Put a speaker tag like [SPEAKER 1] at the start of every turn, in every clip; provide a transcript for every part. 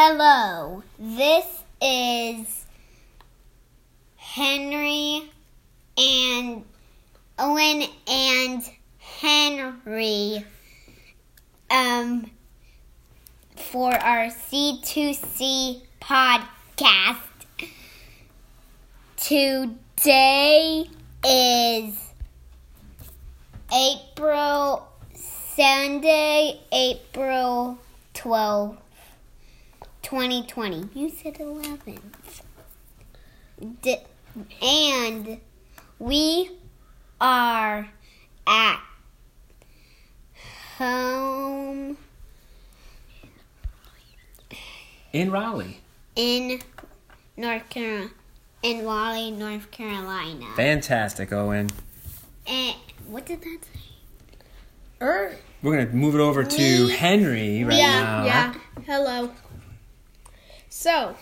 [SPEAKER 1] Hello, this is Henry and Owen and Henry um for our C2C podcast. Today is April Sunday, April 12th. 2020. You said 11th. D- and we are at home
[SPEAKER 2] In Raleigh.
[SPEAKER 1] in North Carolina, in Raleigh, North Carolina.
[SPEAKER 2] Fantastic, Owen.
[SPEAKER 1] And what did that say?
[SPEAKER 3] Er,
[SPEAKER 2] We're gonna move it over to
[SPEAKER 1] We-
[SPEAKER 2] Henry right
[SPEAKER 3] yeah,
[SPEAKER 2] now.
[SPEAKER 3] yeah. Hello. So,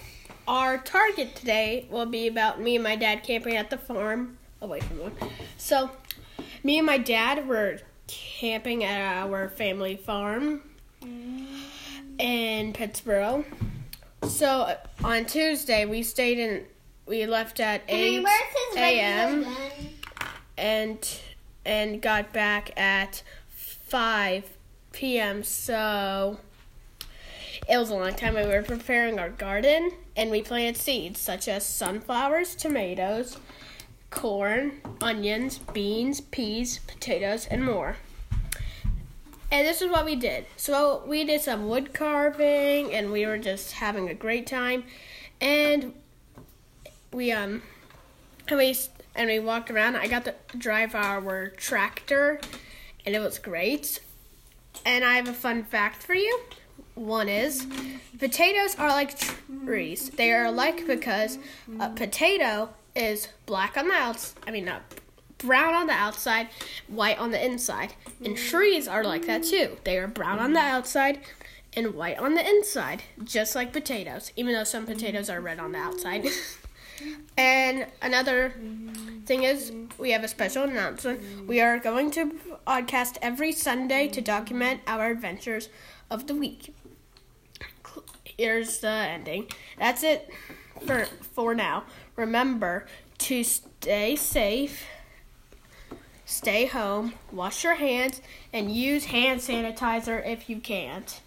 [SPEAKER 3] our target today will be about me and my dad camping at the farm away from one. So, me and my dad were camping at our family farm in Pittsboro. So, on Tuesday, we stayed in, we left at 8 a.m. and and got back at 5 p.m. So it was a long time. We were preparing our garden and we planted seeds such as sunflowers, tomatoes, corn, onions, beans, peas, potatoes, and more. And this is what we did. So we did some wood carving and we were just having a great time. And we um and we and we walked around. I got to drive our tractor, and it was great. And I have a fun fact for you. One is potatoes are like trees. They are alike because a potato is black on the outside. I mean, not brown on the outside, white on the inside. And trees are like that too. They are brown on the outside and white on the inside, just like potatoes. Even though some potatoes are red on the outside. And another thing is, we have a special announcement. We are going to podcast every Sunday to document our adventures of the week. Here's the ending. That's it for for now. Remember to stay safe, stay home, wash your hands, and use hand sanitizer if you can't.